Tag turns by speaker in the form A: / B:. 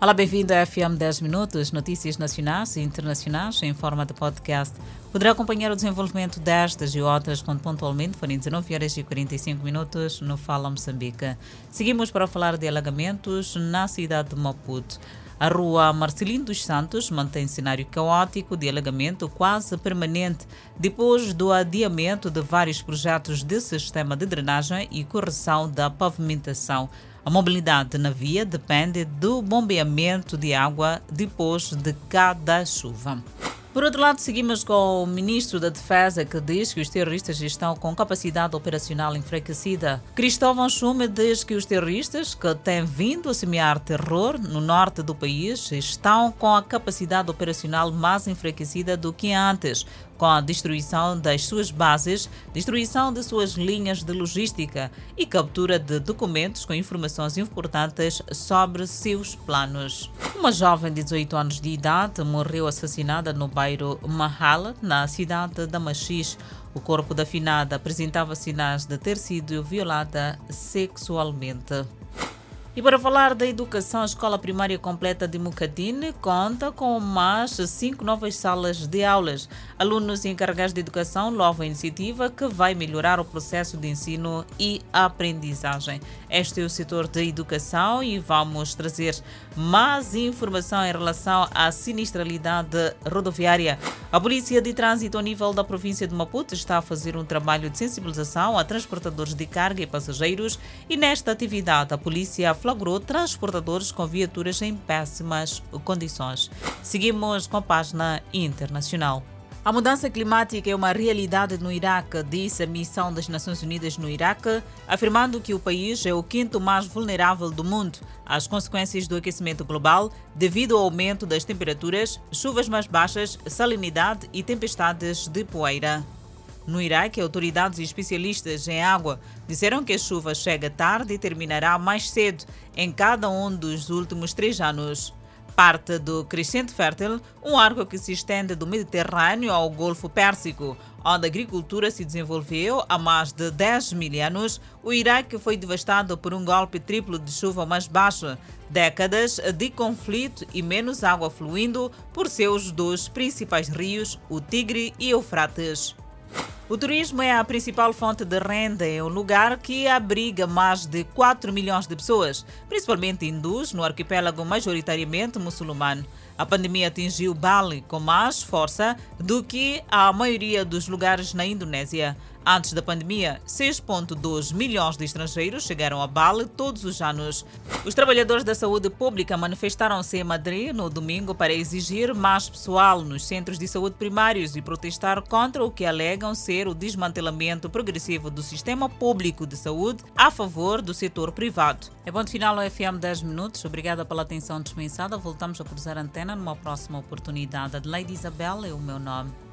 A: Olá, bem-vindo a FM 10 Minutos, notícias nacionais e internacionais em forma de podcast. Poderá acompanhar o desenvolvimento destas e outras quando pontualmente forem 19 horas e 45 minutos no Fala Moçambique. Seguimos para falar de alagamentos na cidade de Maputo. A rua Marcelino dos Santos mantém cenário caótico de alagamento quase permanente depois do adiamento de vários projetos de sistema de drenagem e correção da pavimentação. A mobilidade na via depende do bombeamento de água depois de cada chuva. Por outro lado, seguimos com o ministro da Defesa que diz que os terroristas estão com capacidade operacional enfraquecida. Cristóvão Chume diz que os terroristas que têm vindo a semear terror no norte do país estão com a capacidade operacional mais enfraquecida do que antes, com a destruição das suas bases, destruição de suas linhas de logística e captura de documentos com informações importantes sobre seus planos. Uma jovem de 18 anos de idade morreu assassinada no bairro Mahal, na cidade de Machis. O corpo da finada apresentava sinais de ter sido violada sexualmente. E para falar da educação, a Escola Primária Completa de Mucadine conta com mais cinco novas salas de aulas. Alunos encarregados de educação louvam a iniciativa que vai melhorar o processo de ensino e aprendizagem. Este é o setor da educação e vamos trazer mais informação em relação à sinistralidade rodoviária. A Polícia de Trânsito a nível da província de Maputo está a fazer um trabalho de sensibilização a transportadores de carga e passageiros e nesta atividade a polícia flagrou transportadores com viaturas em péssimas condições. Seguimos com a página internacional. A mudança climática é uma realidade no Iraque, disse a missão das Nações Unidas no Iraque, afirmando que o país é o quinto mais vulnerável do mundo às consequências do aquecimento global devido ao aumento das temperaturas, chuvas mais baixas, salinidade e tempestades de poeira. No Iraque, autoridades e especialistas em água disseram que a chuva chega tarde e terminará mais cedo em cada um dos últimos três anos. Parte do Crescente Fértil, um arco que se estende do Mediterrâneo ao Golfo Pérsico, onde a agricultura se desenvolveu há mais de 10 mil anos, o Iraque foi devastado por um golpe triplo de chuva mais baixa, décadas de conflito e menos água fluindo por seus dois principais rios, o Tigre e Eufrates. O turismo é a principal fonte de renda em um lugar que abriga mais de 4 milhões de pessoas, principalmente hindus, no arquipélago majoritariamente muçulmano. A pandemia atingiu Bali com mais força do que a maioria dos lugares na Indonésia. Antes da pandemia, 6,2 milhões de estrangeiros chegaram a Bali todos os anos. Os trabalhadores da saúde pública manifestaram-se em Madrid no domingo para exigir mais pessoal nos centros de saúde primários e protestar contra o que alegam ser o desmantelamento progressivo do sistema público de saúde a favor do setor privado. É ponto final ao FM 10 minutos. Obrigada pela atenção dispensada. Voltamos a cruzar a antena numa próxima oportunidade. Adelaide Isabel é o meu nome.